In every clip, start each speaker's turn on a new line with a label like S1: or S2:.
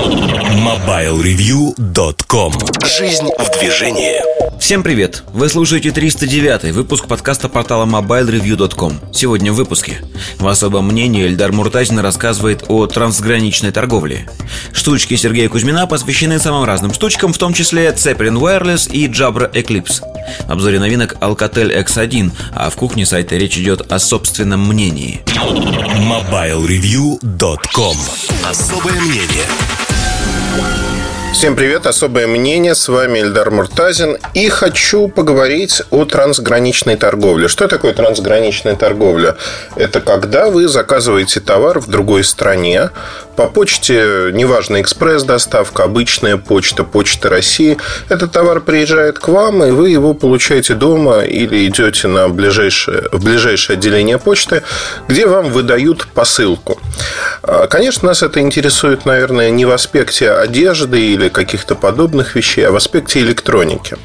S1: Yeah. MobileReview.com Жизнь в движении.
S2: Всем привет! Вы слушаете 309 выпуск подкаста портала MobileReview.com Сегодня в выпуске. В особом мнении Эльдар Муртазин рассказывает о трансграничной торговле. Штучки Сергея Кузьмина посвящены самым разным штучкам, в том числе Zeppelin Wireless и Jabra Eclipse. В обзоре новинок Alcatel X1, а в кухне сайта речь идет о собственном мнении.
S1: MobileReview.com Особое мнение
S3: Всем привет, особое мнение, с вами Эльдар Муртазин И хочу поговорить о трансграничной торговле Что такое трансграничная торговля? Это когда вы заказываете товар в другой стране По почте, неважно, экспресс-доставка, обычная почта, почта России Этот товар приезжает к вам, и вы его получаете дома Или идете на ближайшее, в ближайшее отделение почты Где вам выдают посылку а, Конечно, нас это интересует, наверное, не в аспекте одежды или каких-то подобных вещей, а в аспекте электроники.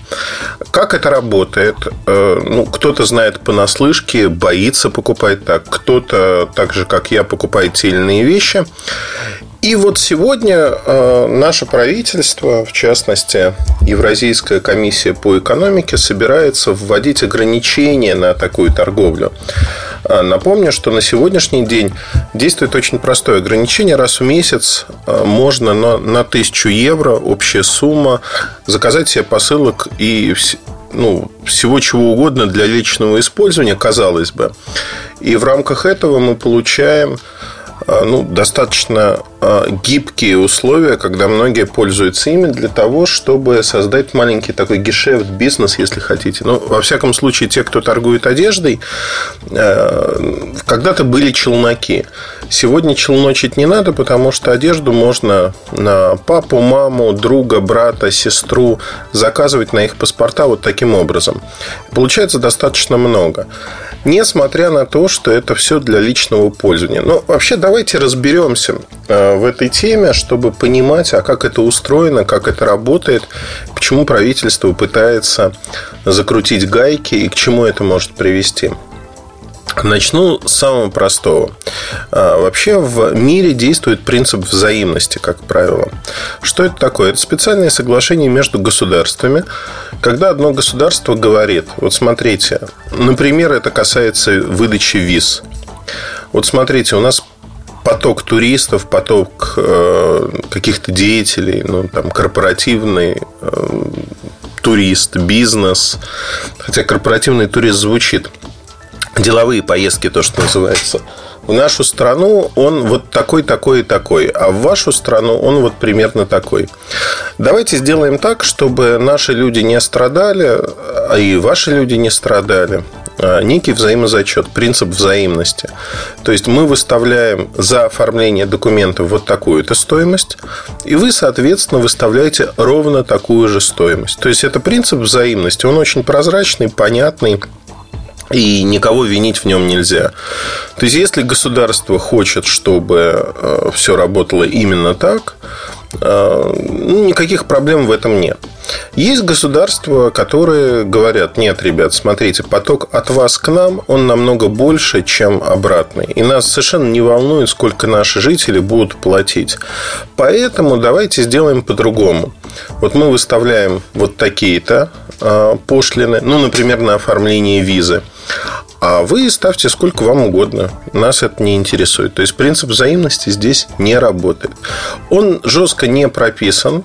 S3: Как это работает? Э, ну, кто-то знает понаслышке, боится покупать так, кто-то, так же, как я, покупает те или иные вещи. И вот сегодня э, наше правительство, в частности, Евразийская комиссия по экономике, собирается вводить ограничения на такую торговлю. Э, напомню, что на сегодняшний день действует очень простое ограничение. Раз в месяц э, можно на, на 1000 евро, общая сумма, заказать себе посылок и ну, всего чего угодно для личного использования, казалось бы. И в рамках этого мы получаем а, ну, достаточно а, гибкие условия, когда многие пользуются ими для того, чтобы создать маленький такой гешефт бизнес, если хотите. Ну, во всяком случае, те, кто торгует одеждой, а, когда-то были челноки. Сегодня челночить не надо, потому что одежду можно на папу, маму, друга, брата, сестру заказывать на их паспорта вот таким образом. Получается достаточно много. Несмотря на то, что это все для личного пользования. Но вообще давайте разберемся э, в этой теме, чтобы понимать, а как это устроено, как это работает, почему правительство пытается закрутить гайки и к чему это может привести. Начну с самого простого. А, вообще в мире действует принцип взаимности, как правило. Что это такое? Это специальное соглашение между государствами, когда одно государство говорит, вот смотрите, например, это касается выдачи виз. Вот смотрите, у нас поток туристов, поток э, каких-то деятелей, ну, там, корпоративный э, турист, бизнес. Хотя корпоративный турист звучит – деловые поездки, то, что называется. В нашу страну он вот такой, такой и такой, а в вашу страну он вот примерно такой. Давайте сделаем так, чтобы наши люди не страдали, а и ваши люди не страдали. А, некий взаимозачет, принцип взаимности. То есть мы выставляем за оформление документов вот такую-то стоимость, и вы, соответственно, выставляете ровно такую же стоимость. То есть это принцип взаимности, он очень прозрачный, понятный и никого винить в нем нельзя. То есть, если государство хочет, чтобы э, все работало именно так, э, ну, никаких проблем в этом нет. Есть государства, которые говорят, нет, ребят, смотрите, поток от вас к нам, он намного больше, чем обратный. И нас совершенно не волнует, сколько наши жители будут платить. Поэтому давайте сделаем по-другому. Вот мы выставляем вот такие-то э, пошлины, ну, например, на оформление визы. А вы ставьте сколько вам угодно. Нас это не интересует. То есть принцип взаимности здесь не работает. Он жестко не прописан.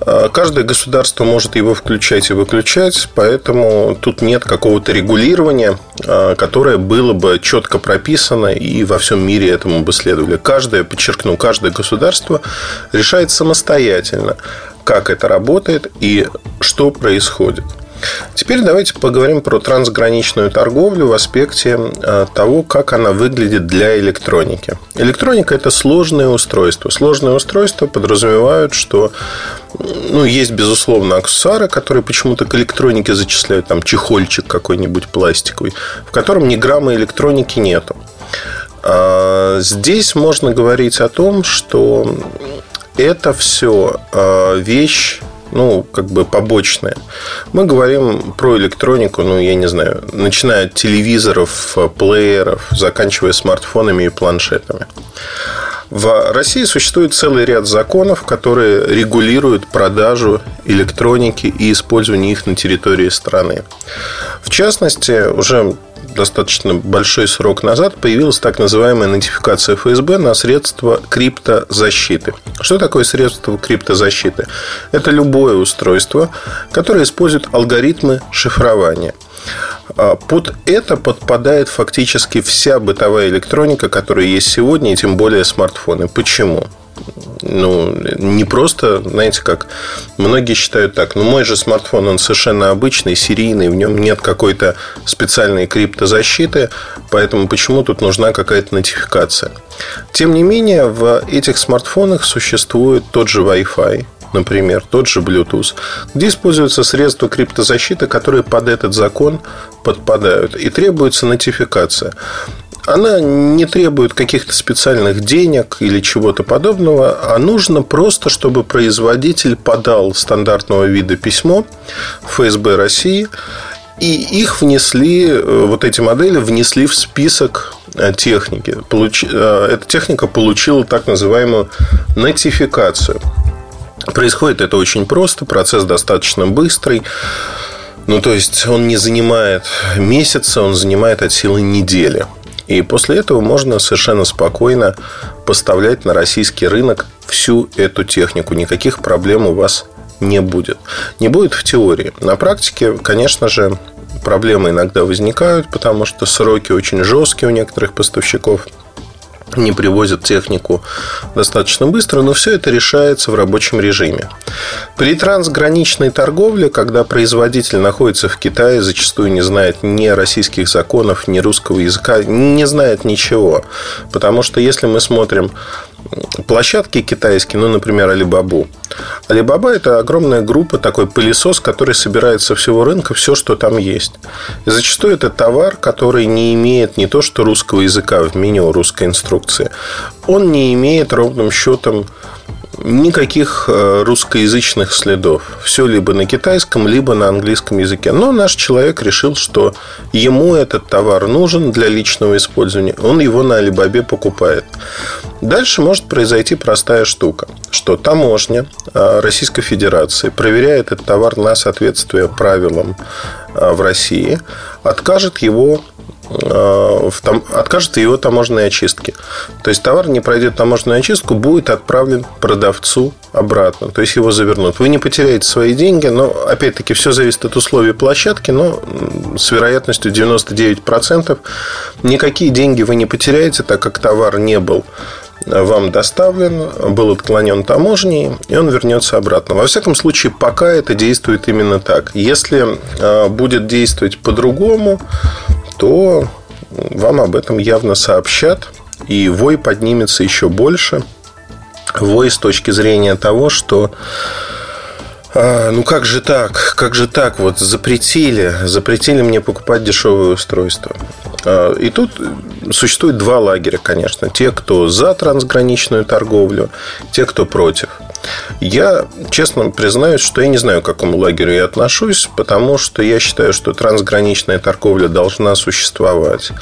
S3: А, каждое государство может его включать и выключать, поэтому тут нет какого-то регулирования, а, которое было бы четко прописано и во всем мире этому бы следовали. Каждое, подчеркну, каждое государство решает самостоятельно, как это работает и что происходит. Теперь давайте поговорим про трансграничную торговлю в аспекте э, того, как она выглядит для электроники. Электроника – это сложное устройство. Сложные устройства подразумевают, что ну, есть, безусловно, аксессуары, которые почему-то к электронике зачисляют, там, чехольчик какой-нибудь пластиковый, в котором ни грамма электроники нету. А здесь можно говорить о том, что это все э, вещь ну, как бы побочные. Мы говорим про электронику, ну, я не знаю, начиная от телевизоров, плееров, заканчивая смартфонами и планшетами. В России существует целый ряд законов, которые регулируют продажу электроники и использование их на территории страны. В частности, уже достаточно большой срок назад появилась так называемая нотификация ФСБ на средства криптозащиты. Что такое средство криптозащиты? Это любое устройство, которое использует алгоритмы шифрования. А под это подпадает фактически вся бытовая электроника, которая есть сегодня, и тем более смартфоны. Почему? Ну, не просто, знаете, как многие считают так, ну, мой же смартфон, он совершенно обычный, серийный, в нем нет какой-то специальной криптозащиты, поэтому почему тут нужна какая-то нотификация? Тем не менее, в этих смартфонах существует тот же Wi-Fi, например, тот же Bluetooth, где используются средства криптозащиты, которые под этот закон подпадают, и требуется нотификация. Она не требует каких-то специальных денег или чего-то подобного, а нужно просто, чтобы производитель подал стандартного вида письмо ФСБ России, и их внесли, э, вот эти модели внесли в список э, техники. Э, эта техника получила так называемую нотификацию. Происходит это очень просто, процесс достаточно быстрый. Ну, то есть, он не занимает месяца, он занимает от силы недели. И после этого можно совершенно спокойно поставлять на российский рынок всю эту технику. Никаких проблем у вас не будет. Не будет в теории. На практике, конечно же, проблемы иногда возникают, потому что сроки очень жесткие у некоторых поставщиков – не привозят технику достаточно быстро, но все это решается в рабочем режиме. При трансграничной торговле, когда производитель находится в Китае, зачастую не знает ни российских законов, ни русского языка, не знает ничего. Потому что если мы смотрим площадки китайские, ну, например, Алибабу. Алибаба – это огромная группа, такой пылесос, который собирает со всего рынка все, что там есть. И зачастую это товар, который не имеет не то что русского языка в меню русской инструкции, он не имеет ровным счетом никаких э, русскоязычных следов. Все либо на китайском, либо на английском языке. Но наш человек решил, что ему этот товар нужен для личного использования. Он его на Алибабе покупает. Дальше может произойти простая штука, что таможня э, Российской Федерации проверяет этот товар на соответствие правилам э, в России, откажет его Э, в там, откажет его таможенной очистке. То есть товар не пройдет таможенную очистку, будет отправлен продавцу обратно. То есть его завернут. Вы не потеряете свои деньги, но опять-таки все зависит от условий площадки, но с вероятностью 99% никакие деньги вы не потеряете, так как товар не был вам доставлен, был отклонен таможней, и он вернется обратно. Во всяком случае, пока это действует именно так. Если э, будет действовать по-другому, то вам об этом явно сообщат, и вой поднимется еще больше. Вой с точки зрения того, что а, ну как же так? Как же так? Вот запретили, запретили мне покупать дешевое устройство. А, и тут существует два лагеря, конечно. Те, кто за трансграничную торговлю, те, кто против. Я честно признаюсь, что я не знаю, к какому лагерю я отношусь, потому что я считаю, что трансграничная торговля должна существовать.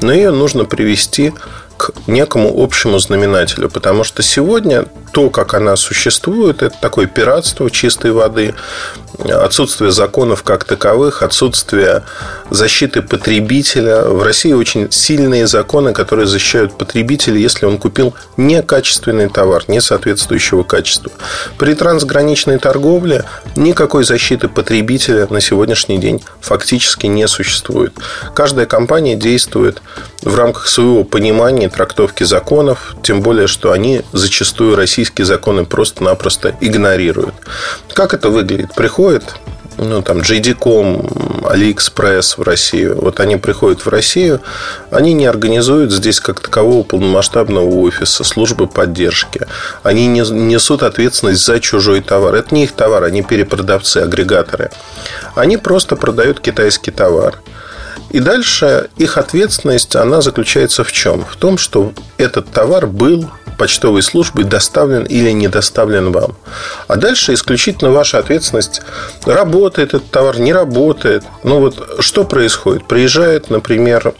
S3: Но ее нужно привести к некому общему знаменателю, потому что сегодня то, как она существует, это такое пиратство чистой воды, отсутствие законов как таковых, отсутствие защиты потребителя. В России очень сильные законы, которые защищают потребителя, если он купил некачественный товар, не соответствующего качеству. При трансграничной торговле никакой защиты потребителя на сегодняшний день фактически не существует. Каждая компания действует в рамках своего понимания трактовки законов, тем более, что они зачастую российские законы просто-напросто игнорируют. Как это выглядит? Приходит ну, там, JD.com, AliExpress в Россию. Вот они приходят в Россию, они не организуют здесь как такового полномасштабного офиса, службы поддержки. Они не несут ответственность за чужой товар. Это не их товар, они перепродавцы, агрегаторы. Они просто продают китайский товар. И дальше их ответственность, она заключается в чем? В том, что этот товар был почтовой службой доставлен или не доставлен вам. А дальше исключительно ваша ответственность. Работает этот товар, не работает. Ну вот что происходит? Приезжает, например,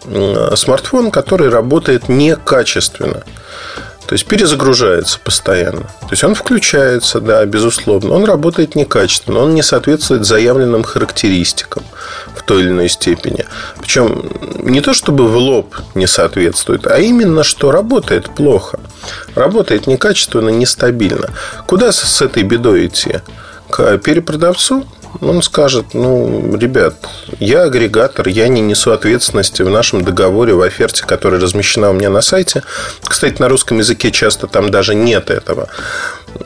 S3: смартфон, который работает некачественно. То есть перезагружается постоянно. То есть он включается, да, безусловно. Он работает некачественно, он не соответствует заявленным характеристикам в той или иной степени. Причем не то чтобы в лоб не соответствует, а именно что работает плохо. Работает некачественно, нестабильно. Куда с этой бедой идти? К перепродавцу? Он скажет, ну, ребят, я агрегатор, я не несу ответственности в нашем договоре, в оферте, которая размещена у меня на сайте. Кстати, на русском языке часто там даже нет этого.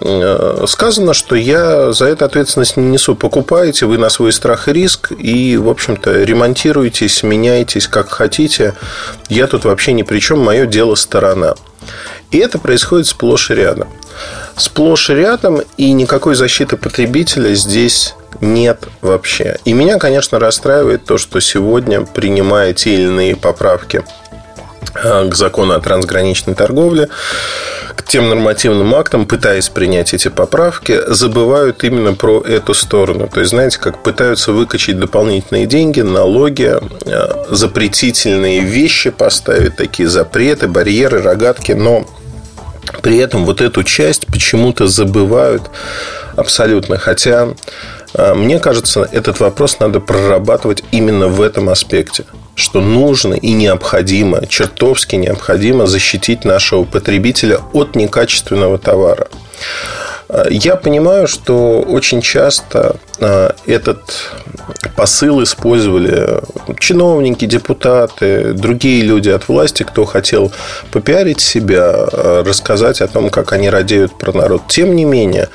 S3: Э, сказано, что я за это ответственность не несу. Покупаете вы на свой страх и риск и, в общем-то, ремонтируйтесь, меняйтесь как хотите. Я тут вообще ни при чем, мое дело сторона. И это происходит сплошь и рядом. Сплошь и рядом, и никакой защиты потребителя здесь нет вообще. И меня, конечно, расстраивает то, что сегодня, принимая те или иные поправки э, к закону о трансграничной торговле, к тем нормативным актам, пытаясь принять эти поправки, забывают именно про эту сторону. То есть, знаете, как пытаются выкачать дополнительные деньги, налоги, э, запретительные вещи поставить, такие запреты, барьеры, рогатки, но при этом вот эту часть почему-то забывают абсолютно. Хотя а, мне кажется, этот вопрос надо прорабатывать именно в этом аспекте что нужно и необходимо, чертовски необходимо защитить нашего потребителя от некачественного товара. А, я понимаю, что очень часто а, этот посыл использовали чиновники, депутаты, другие люди от власти, кто хотел попиарить себя, рассказать о том, как они радеют про народ. Тем не менее,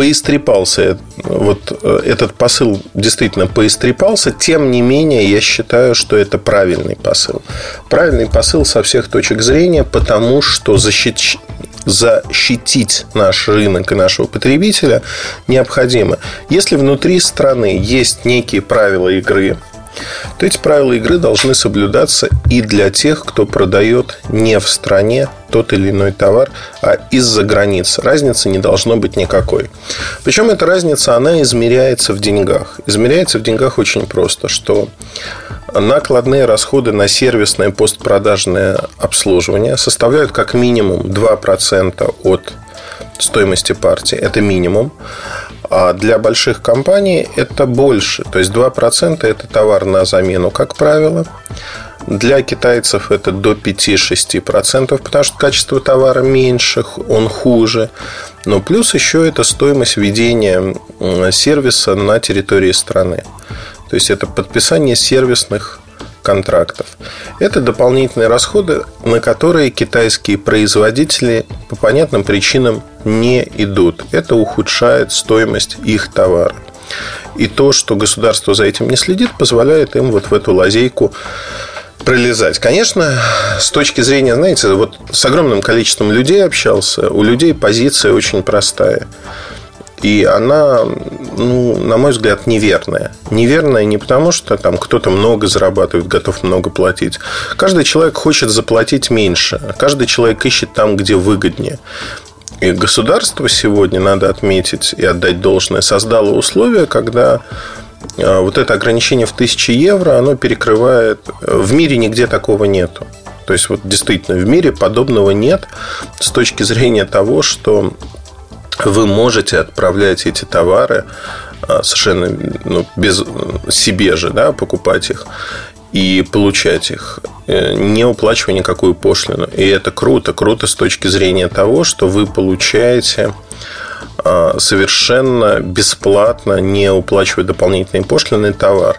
S3: поистрепался. Вот э, этот посыл действительно поистрепался. Тем не менее, я считаю, что это правильный посыл. Правильный посыл со всех точек зрения, потому что защит... защитить наш рынок и нашего потребителя необходимо. Если внутри страны есть некие правила игры, то эти правила игры должны соблюдаться и для тех, кто продает не в стране тот или иной товар, а из-за границы. Разницы не должно быть никакой. Причем эта разница, она измеряется в деньгах. Измеряется в деньгах очень просто, что накладные расходы на сервисное постпродажное обслуживание составляют как минимум 2% от стоимости партии. Это минимум. А для больших компаний это больше. То есть 2% это товар на замену, как правило. Для китайцев это до 5-6%, потому что качество товара меньше, он хуже. Но плюс еще это стоимость ведения сервиса на территории страны. То есть это подписание сервисных контрактов. Это дополнительные расходы, на которые китайские производители по понятным причинам не идут. Это ухудшает стоимость их товара. И то, что государство за этим не следит, позволяет им вот в эту лазейку пролезать. Конечно, с точки зрения, знаете, вот с огромным количеством людей общался, у людей позиция очень простая. И она, ну, на мой взгляд, неверная. Неверная не потому, что там кто-то много зарабатывает, готов много платить. Каждый человек хочет заплатить меньше. Каждый человек ищет там, где выгоднее. И государство сегодня, надо отметить и отдать должное, создало условия, когда а, вот это ограничение в 1000 евро, оно перекрывает... В мире нигде такого нету. То есть, вот действительно, в мире подобного нет с точки зрения того, что вы можете отправлять эти товары а, совершенно ну, без себе же, да, покупать их и получать их, э, не уплачивая никакую пошлину. И это круто. Круто с точки зрения того, что вы получаете совершенно бесплатно, не уплачивая дополнительные пошлины, товар.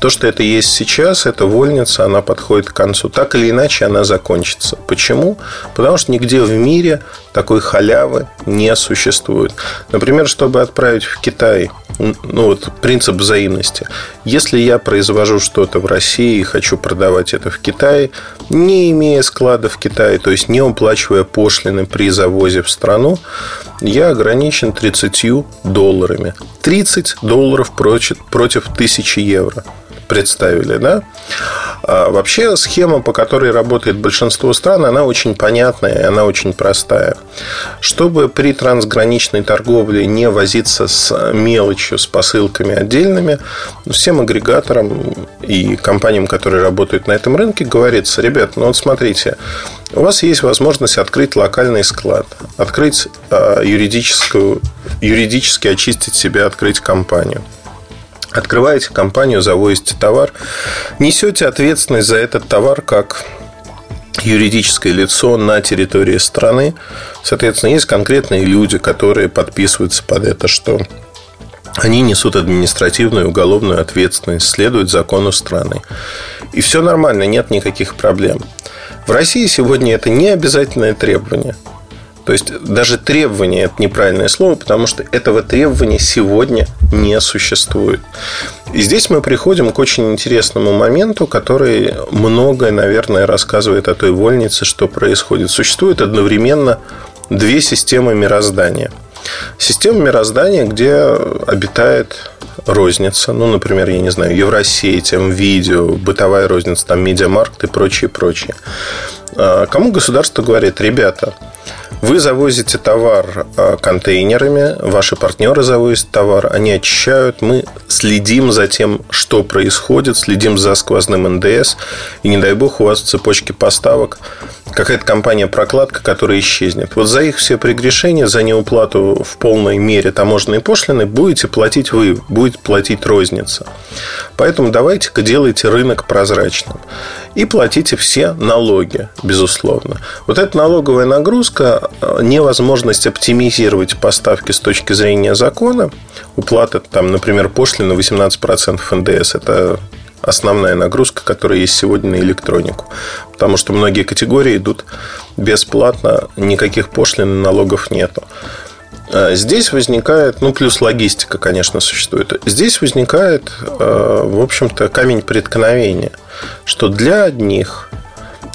S3: То, что это есть сейчас, это вольница, она подходит к концу. Так или иначе, она закончится. Почему? Потому что нигде в мире такой халявы не существует. Например, чтобы отправить в Китай, ну вот принцип взаимности. Если я произвожу что-то в России и хочу продавать это в Китае, не имея склада в Китае, то есть не уплачивая пошлины при завозе в страну, я ограничен 30 долларами. 30 долларов против, против 1000 евро представили, да? А вообще схема, по которой работает большинство стран, она очень понятная она очень простая. Чтобы при трансграничной торговле не возиться с мелочью, с посылками отдельными, всем агрегаторам и компаниям, которые работают на этом рынке, говорится, ребят, ну вот смотрите, у вас есть возможность открыть локальный склад, открыть э, юридическую, юридически очистить себя, открыть компанию. Открываете компанию, завозите товар, несете ответственность за этот товар как юридическое лицо на территории страны. Соответственно, есть конкретные люди, которые подписываются под это, что они несут административную и уголовную ответственность, следуют закону страны. И все нормально, нет никаких проблем. В России сегодня это не обязательное требование. То есть даже требование это неправильное слово, потому что этого требования сегодня не существует. И здесь мы приходим к очень интересному моменту, который многое, наверное, рассказывает о той вольнице, что происходит. Существует одновременно две системы мироздания. Система мироздания, где обитает розница, ну, например, я не знаю, Евросеть, видео, бытовая розница, там, медиамаркт и прочее, прочее. А кому государство говорит, ребята, вы завозите товар а, контейнерами, ваши партнеры завозят товар, они очищают, мы следим за тем, что происходит, следим за сквозным НДС, и не дай бог у вас в цепочке поставок какая-то компания-прокладка, которая исчезнет. Вот за их все прегрешения, за неуплату в полной мере таможенной пошлины будете платить вы, будет платить розница. Поэтому давайте-ка делайте рынок прозрачным. И платите все налоги, безусловно. Вот эта налоговая нагрузка, э, невозможность оптимизировать поставки с точки зрения закона, уплата, там, например, пошлины 18% НДС, это основная нагрузка, которая есть сегодня на электронику. Потому что многие категории идут бесплатно, никаких пошлин и налогов нету. А здесь возникает, ну, плюс логистика, конечно, существует. Здесь возникает, э, в общем-то, камень преткновения, что для одних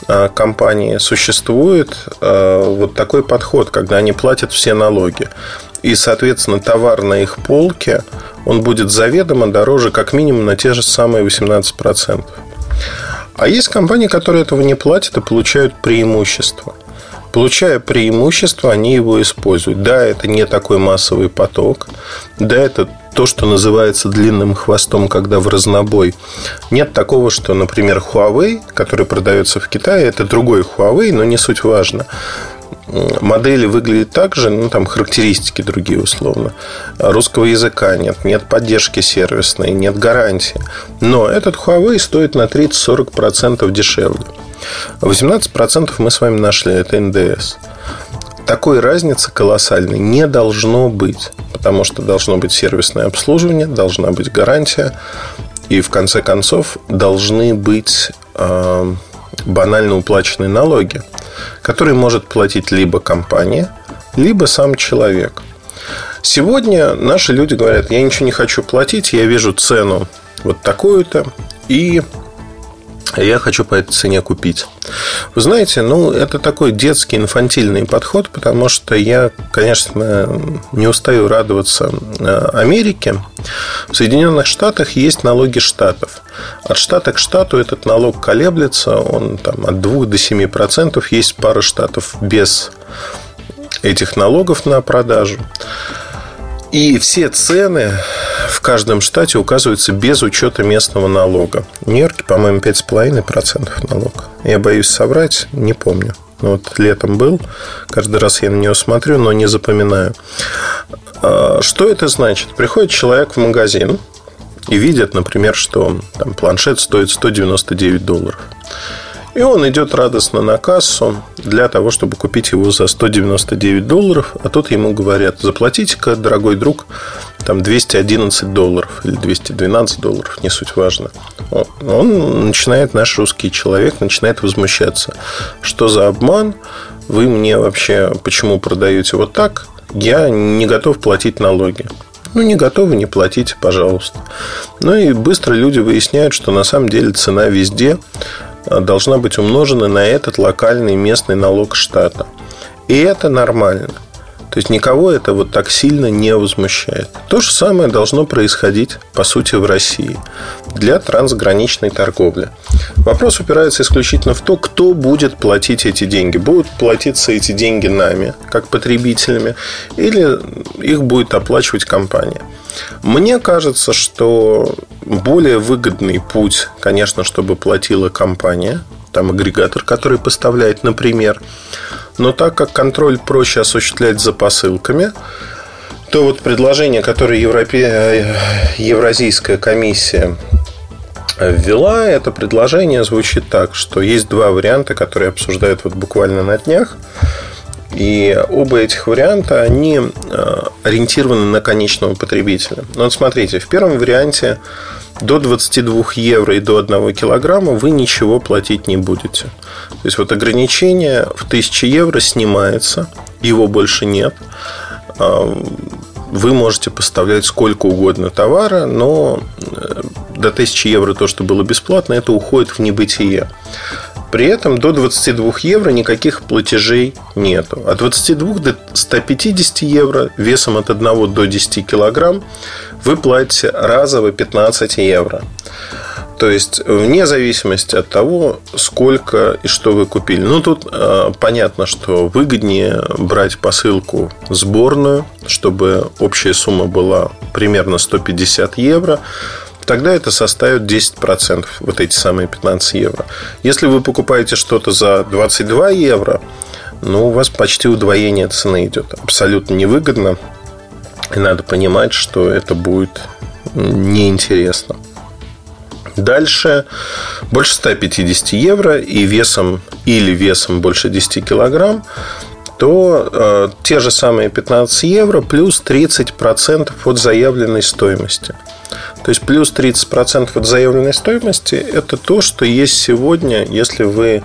S3: э, компаний существует э, вот такой подход, когда они платят все налоги. И, соответственно, товар на их полке, он будет заведомо дороже как минимум на те же самые 18%. А есть компании, которые этого не платят и получают преимущество. Получая преимущество, они его используют. Да, это не такой массовый поток. Да, это то, что называется длинным хвостом, когда в разнобой. Нет такого, что, например, Huawei, который продается в Китае, это другой Huawei, но не суть важно модели выглядят так же, ну, там характеристики другие условно. Русского языка нет, нет поддержки сервисной, нет гарантии. Но этот Huawei стоит на 30-40% дешевле. 18% мы с вами нашли, это НДС. Такой разницы колоссальной не должно быть, потому что должно быть сервисное обслуживание, должна быть гарантия, и в конце концов должны быть э, банально уплаченные налоги который может платить либо компания, либо сам человек. Сегодня наши люди говорят, я ничего не хочу платить, я вижу цену вот такую-то, и я хочу по этой цене купить. Вы знаете, ну, это такой детский, инфантильный подход, потому что я, конечно, не устаю радоваться э, Америке. В Соединенных Штатах есть налоги штатов. От штата к штату этот налог колеблется, он там от 2 до 7 процентов. Есть пара штатов без этих налогов на продажу. И все цены в каждом штате указываются без учета местного налога. В Нью-Йорке, по-моему, 5,5% налог. Я боюсь соврать, не помню. Но вот летом был, каждый раз я на него смотрю, но не запоминаю. А, что это значит? Приходит человек в магазин и видит, например, что там, планшет стоит 199 долларов. И он идет радостно на кассу для того, чтобы купить его за 199 долларов. А тут ему говорят, заплатите-ка, дорогой друг, там 211 долларов или 212 долларов, не суть важно. Он начинает, наш русский человек, начинает возмущаться. Что за обман? Вы мне вообще почему продаете вот так? Я не готов платить налоги. Ну, не готовы, не платите, пожалуйста. Ну и быстро люди выясняют, что на самом деле цена везде должна быть умножена на этот локальный местный налог штата. И это нормально. То есть никого это вот так сильно не возмущает. То же самое должно происходить, по сути, в России для трансграничной торговли. Вопрос упирается исключительно в то, кто будет платить эти деньги. Будут платиться эти деньги нами, как потребителями, или их будет оплачивать компания. Мне кажется, что более выгодный путь, конечно, чтобы платила компания, там агрегатор, который поставляет, например. Но так как контроль проще осуществлять за посылками, то вот предложение, которое Европе... Евразийская комиссия ввела, это предложение звучит так, что есть два варианта, которые обсуждают вот буквально на днях. И оба этих варианта, они э, ориентированы на конечного потребителя. Но вот смотрите, в первом варианте до 22 евро и до 1 килограмма вы ничего платить не будете. То есть вот ограничение в 1000 евро снимается, его больше нет. А, вы можете поставлять сколько угодно товара, но э, до 1000 евро то, что было бесплатно, это уходит в небытие. При этом до 22 евро никаких платежей нету. От 22 до 150 евро весом от 1 до 10 килограмм вы платите разово 15 евро. То есть, вне зависимости от того, сколько и что вы купили. Ну, тут э, понятно, что выгоднее брать посылку сборную, чтобы общая сумма была примерно 150 евро тогда это составит 10%, вот эти самые 15 евро. Если вы покупаете что-то за 22 евро, ну, у вас почти удвоение цены идет. Абсолютно невыгодно. И надо понимать, что это будет неинтересно. Дальше больше 150 евро и весом или весом больше 10 килограмм, то э, те же самые 15 евро плюс 30% от заявленной стоимости. То есть плюс 30% от заявленной стоимости – это то, что есть сегодня, если вы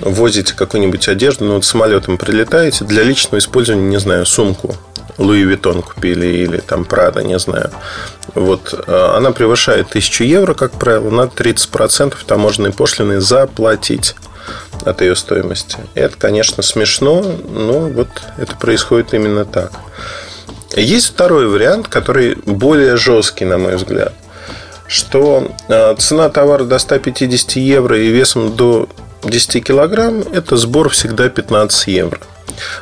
S3: возите какую-нибудь одежду, ну вот самолетом прилетаете, для личного использования, не знаю, сумку Луи Виттон купили или там Прада, не знаю. Вот э, она превышает 1000 евро, как правило, надо 30% таможенной пошлины заплатить от ее стоимости. Это, конечно, смешно, но вот это происходит именно так. Есть второй вариант, который более жесткий, на мой взгляд, что э, цена товара до 150 евро и весом до 10 килограмм – это сбор всегда 15 евро.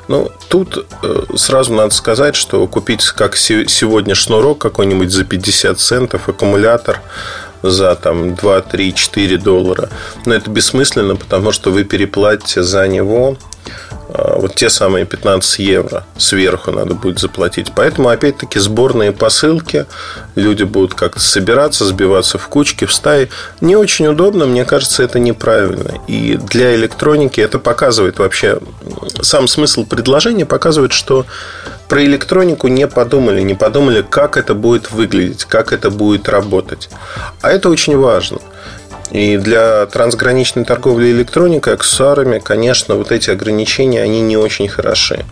S3: Ну, тут э, сразу надо сказать, что купить, как сегодня, шнурок какой-нибудь за 50 центов, аккумулятор за там 2, 3, 4 доллара. Но это бессмысленно, потому что вы переплатите за него вот те самые 15 евро сверху надо будет заплатить. Поэтому, опять-таки, сборные посылки, люди будут как-то собираться, сбиваться в кучки, в стаи. Не очень удобно, мне кажется, это неправильно. И для электроники это показывает вообще... Сам смысл предложения показывает, что про электронику не подумали, не подумали, как это будет выглядеть, как это будет работать. А это очень важно. И для трансграничной торговли электроникой, аксессуарами, конечно, вот эти ограничения, они не очень хороши.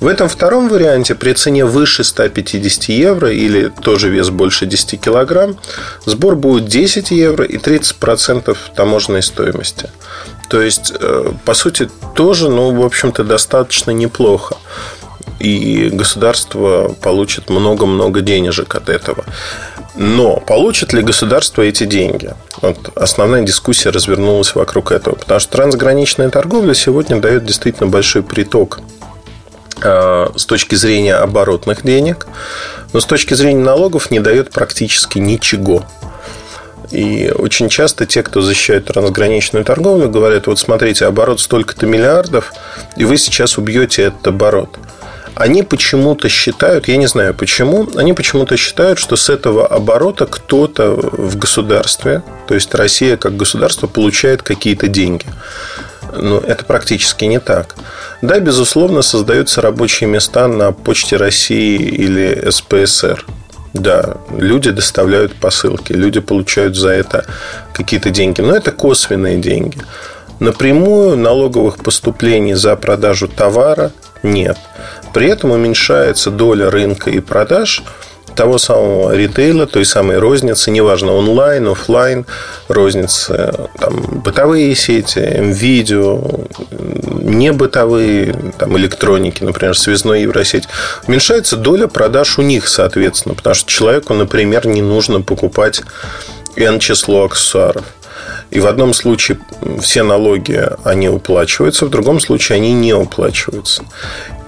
S3: В этом втором варианте при цене выше 150 евро или тоже вес больше 10 килограмм, сбор будет 10 евро и 30% таможенной стоимости. То есть, э, по сути, тоже, ну, в общем-то, достаточно неплохо. И государство получит много-много денежек от этого. Но получит ли государство эти деньги? Вот основная дискуссия развернулась вокруг этого. Потому что трансграничная торговля сегодня дает действительно большой приток э, с точки зрения оборотных денег, но с точки зрения налогов не дает практически ничего. И очень часто те, кто защищает трансграничную торговлю, говорят, вот смотрите, оборот столько-то миллиардов, и вы сейчас убьете этот оборот они почему-то считают, я не знаю почему, они почему-то считают, что с этого оборота кто-то в государстве, то есть Россия как государство, получает какие-то деньги. Но это практически не так. Да, безусловно, создаются рабочие места на Почте России или СПСР. Да, люди доставляют посылки, люди получают за это какие-то деньги, но это косвенные деньги. Напрямую налоговых поступлений за продажу товара нет. При этом уменьшается доля рынка и продаж того самого ритейла, той самой розницы, неважно, онлайн, офлайн, розницы, там, бытовые сети, видео, не бытовые, там, электроники, например, связной Евросеть, уменьшается доля продаж у них, соответственно, потому что человеку, например, не нужно покупать N число аксессуаров. И в одном случае все налоги, они уплачиваются, в другом случае они не уплачиваются.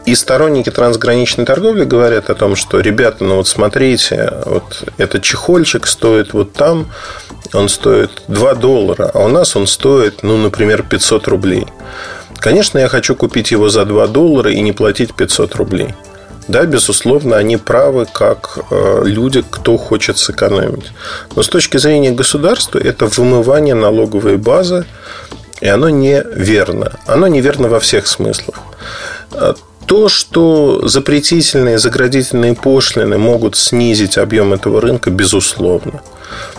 S3: И сторонники трансграничной торговли говорят о том, что, ребята, ну вот смотрите, вот этот чехольчик стоит вот там он стоит 2 доллара, а у нас он стоит, ну, например, 500 рублей. Конечно, я хочу купить его за 2 доллара и не платить 500 рублей. Да, безусловно, они правы как э, люди, кто хочет сэкономить. Но с точки зрения государства это вымывание налоговой базы, и оно неверно. Оно неверно во всех смыслах. А то, что запретительные, заградительные пошлины могут снизить объем этого рынка, безусловно.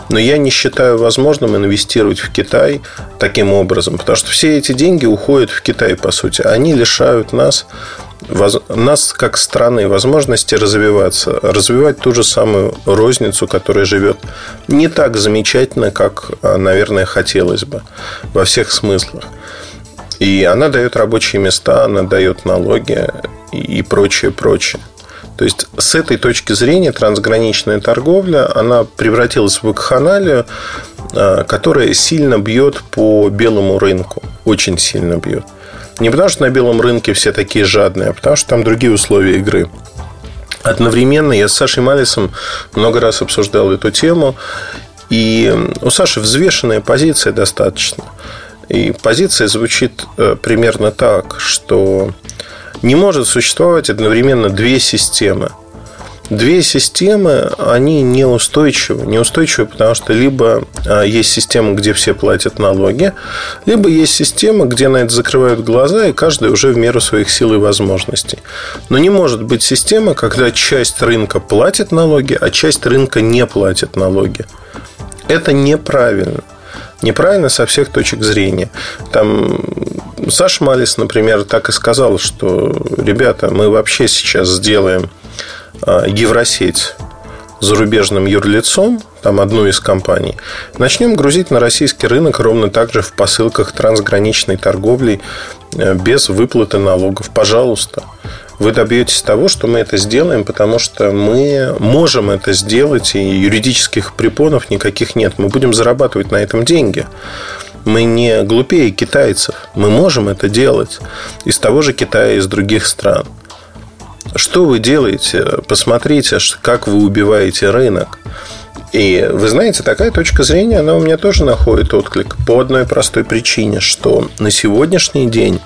S3: Но я не считаю возможным инвестировать в Китай таким образом, потому что все эти деньги уходят в Китай, по сути. Они лишают нас нас как страны возможности развиваться, развивать ту же самую розницу, которая живет не так замечательно, как, а, наверное, хотелось бы во всех смыслах. И она дает рабочие места, она дает налоги и прочее, прочее. То есть, с этой точки зрения трансграничная торговля, она превратилась в вакханалию, а, которая сильно бьет по белому рынку. Очень сильно бьет. Не потому, что на белом рынке все такие жадные, а потому, что там другие условия игры. Одновременно я с Сашей Малисом много раз обсуждал эту тему. И у Саши взвешенная позиция достаточно. И позиция звучит э, примерно так, что не может существовать одновременно две системы. Две системы, они неустойчивы. Неустойчивы, потому что либо а, есть система, где все платят налоги, либо есть система, где на это закрывают глаза, и каждый уже в меру своих сил и возможностей. Но не может быть система, когда часть рынка платит налоги, а часть рынка не платит налоги. Это неправильно. Неправильно со всех точек зрения. Там Саша Малис, например, так и сказал, что, ребята, мы вообще сейчас сделаем Евросеть зарубежным юрлицом, там одну из компаний, начнем грузить на российский рынок ровно так же в посылках трансграничной торговли э, без выплаты налогов. Пожалуйста. Вы добьетесь того, что мы это сделаем, потому что мы можем это сделать, и юридических препонов никаких нет. Мы будем зарабатывать на этом деньги. Мы не глупее китайцев. Мы можем это делать из того же Китая, из других стран. Что вы делаете? Посмотрите, как вы убиваете рынок. И вы знаете, такая точка зрения, она у меня тоже находит отклик по одной простой причине, что на сегодняшний день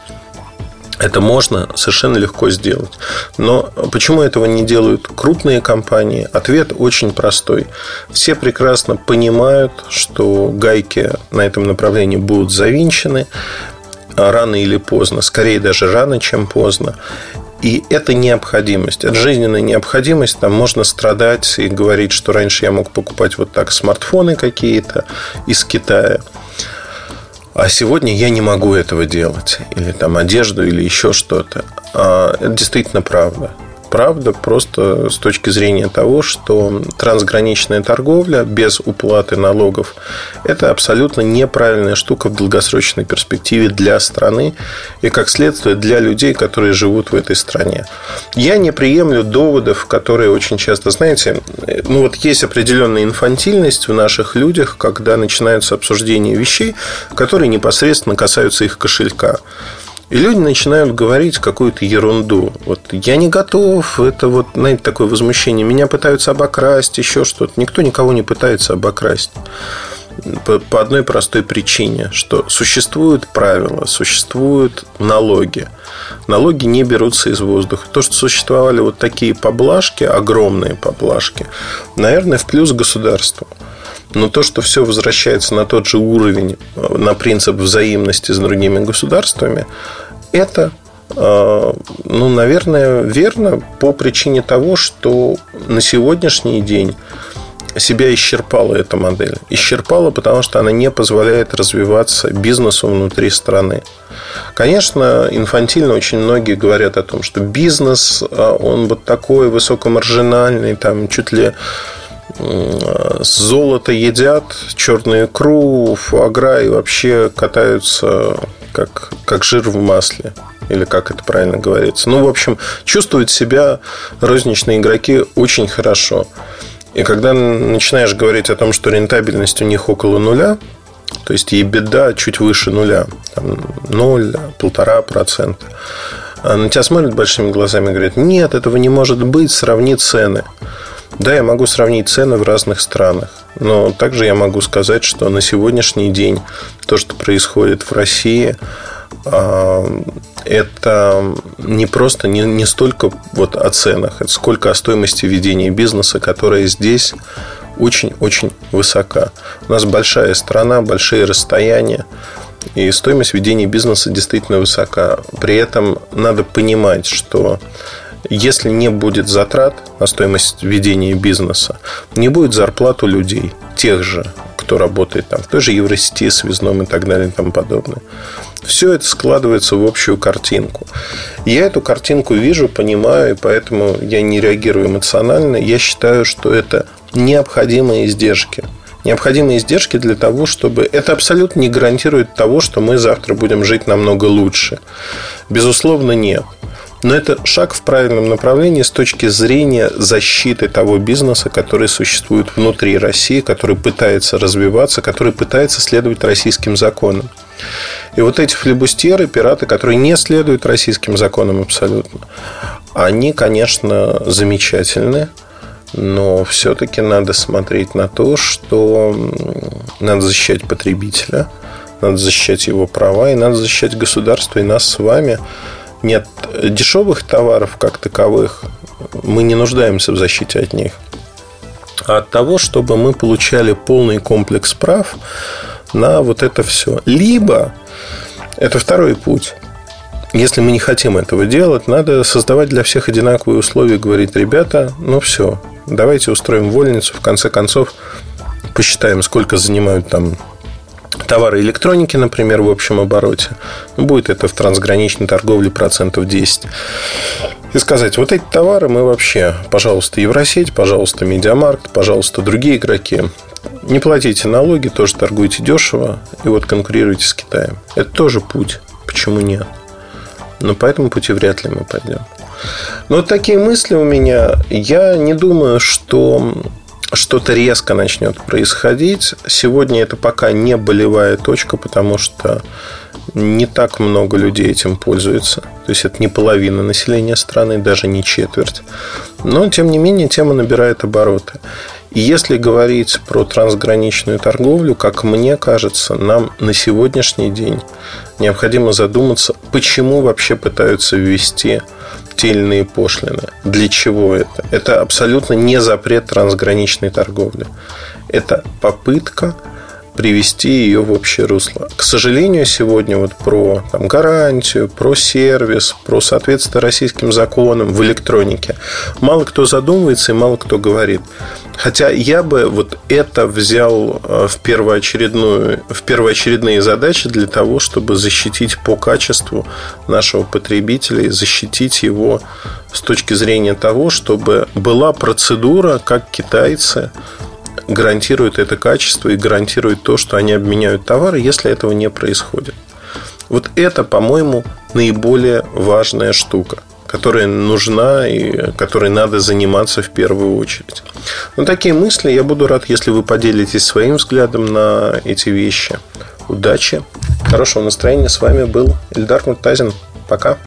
S3: это можно совершенно легко сделать. Но почему этого не делают крупные компании? Ответ очень простой. Все прекрасно понимают, что гайки на этом направлении будут завинчены рано или поздно, скорее даже рано, чем поздно. И это необходимость, это жизненная необходимость. Там можно страдать и говорить, что раньше я мог покупать вот так смартфоны какие-то из Китая. А сегодня я не могу этого делать. Или там одежду, или еще что-то. А это действительно правда правда, просто с точки зрения того, что трансграничная торговля без уплаты налогов – это абсолютно неправильная штука в долгосрочной перспективе для страны и, как следствие, для людей, которые живут в этой стране. Я не приемлю доводов, которые очень часто, знаете, ну вот есть определенная инфантильность в наших людях, когда начинаются обсуждения вещей, которые непосредственно касаются их кошелька. И люди начинают говорить какую-то ерунду. Вот я не готов, это вот, знаете, такое возмущение. Меня пытаются обокрасть, еще что-то. Никто никого не пытается обокрасть. По, по одной простой причине, что существуют правила, существуют налоги. Налоги не берутся из воздуха. То, что существовали вот такие поблажки, огромные поблажки, наверное, в плюс государству. Но то, что все возвращается на тот же уровень, на принцип взаимности с другими государствами, это, э, ну, наверное, верно по причине того, что на сегодняшний день себя исчерпала эта модель. Исчерпала, потому что она не позволяет развиваться бизнесу внутри страны. Конечно, инфантильно очень многие говорят о том, что бизнес, э, он вот такой высокомаржинальный, там чуть ли золото едят, черную икру, фуагра и вообще катаются как, как жир в масле. Или как это правильно говорится. Ну, в общем, чувствуют себя розничные игроки очень хорошо. И когда начинаешь говорить о том, что рентабельность у них около нуля, то есть и беда чуть выше нуля, там 0, полтора процента, а на тебя смотрят большими глазами и говорят, нет, этого не может быть, сравни цены. Да, я могу сравнить цены в разных странах, но также я могу сказать, что на сегодняшний день то, что происходит в России, а, это не просто не, не столько вот о ценах, это сколько о стоимости ведения бизнеса, которая здесь очень-очень высока. У нас большая страна, большие расстояния, и стоимость ведения бизнеса действительно высока. При этом надо понимать, что если не будет затрат на стоимость ведения бизнеса, не будет зарплат у людей, тех же, кто работает там, в той же Евросети, связном и так далее и тому подобное. Все это складывается в общую картинку. Я эту картинку вижу, понимаю, и поэтому я не реагирую эмоционально. Я считаю, что это необходимые издержки. Необходимые издержки для того, чтобы... Это абсолютно не гарантирует того, что мы завтра будем жить намного лучше. Безусловно, нет. Но это шаг в правильном направлении с точки зрения защиты того бизнеса, который существует внутри России, который пытается развиваться, который пытается следовать российским законам. И вот эти флебустеры, пираты, которые не следуют российским законам абсолютно, они, конечно, замечательны, но все-таки надо смотреть на то, что надо защищать потребителя, надо защищать его права, и надо защищать государство и нас с вами – нет дешевых товаров как таковых, мы не нуждаемся в защите от них. А от того, чтобы мы получали полный комплекс прав на вот это все. Либо это второй путь. Если мы не хотим этого делать, надо создавать для всех одинаковые условия, говорить, ребята, ну все, давайте устроим вольницу, в конце концов посчитаем, сколько занимают там товары электроники, например, в общем обороте. Будет это в трансграничной торговле процентов 10. И сказать, вот эти товары мы вообще, пожалуйста, Евросеть, пожалуйста, Медиамаркт, пожалуйста, другие игроки, не платите налоги, тоже торгуйте дешево, и вот конкурируйте с Китаем. Это тоже путь. Почему нет? Но по этому пути вряд ли мы пойдем. Но вот такие мысли у меня. Я не думаю, что что-то резко начнет происходить. Сегодня это пока не болевая точка, потому что не так много людей этим пользуются. То есть это не половина населения страны, даже не четверть. Но, тем не менее, тема набирает обороты. Если говорить про трансграничную торговлю, как мне кажется, нам на сегодняшний день необходимо задуматься, почему вообще пытаются ввести те или иные пошлины. Для чего это? Это абсолютно не запрет трансграничной торговли. Это попытка привести ее в общее русло. К сожалению, сегодня вот про там, гарантию, про сервис, про соответствие российским законам в электронике мало кто задумывается и мало кто говорит. Хотя я бы вот это взял э, в, первоочередную, в первоочередные задачи для того, чтобы защитить по качеству нашего потребителя и защитить его с точки зрения того, чтобы была процедура, как китайцы гарантирует это качество и гарантирует то, что они обменяют товары, если этого не происходит. Вот это, по-моему, наиболее важная штука, которая нужна и которой надо заниматься в первую очередь. Но такие мысли я буду рад, если вы поделитесь своим взглядом на эти вещи. Удачи, хорошего настроения. С вами был Эльдар Муртазин. Пока.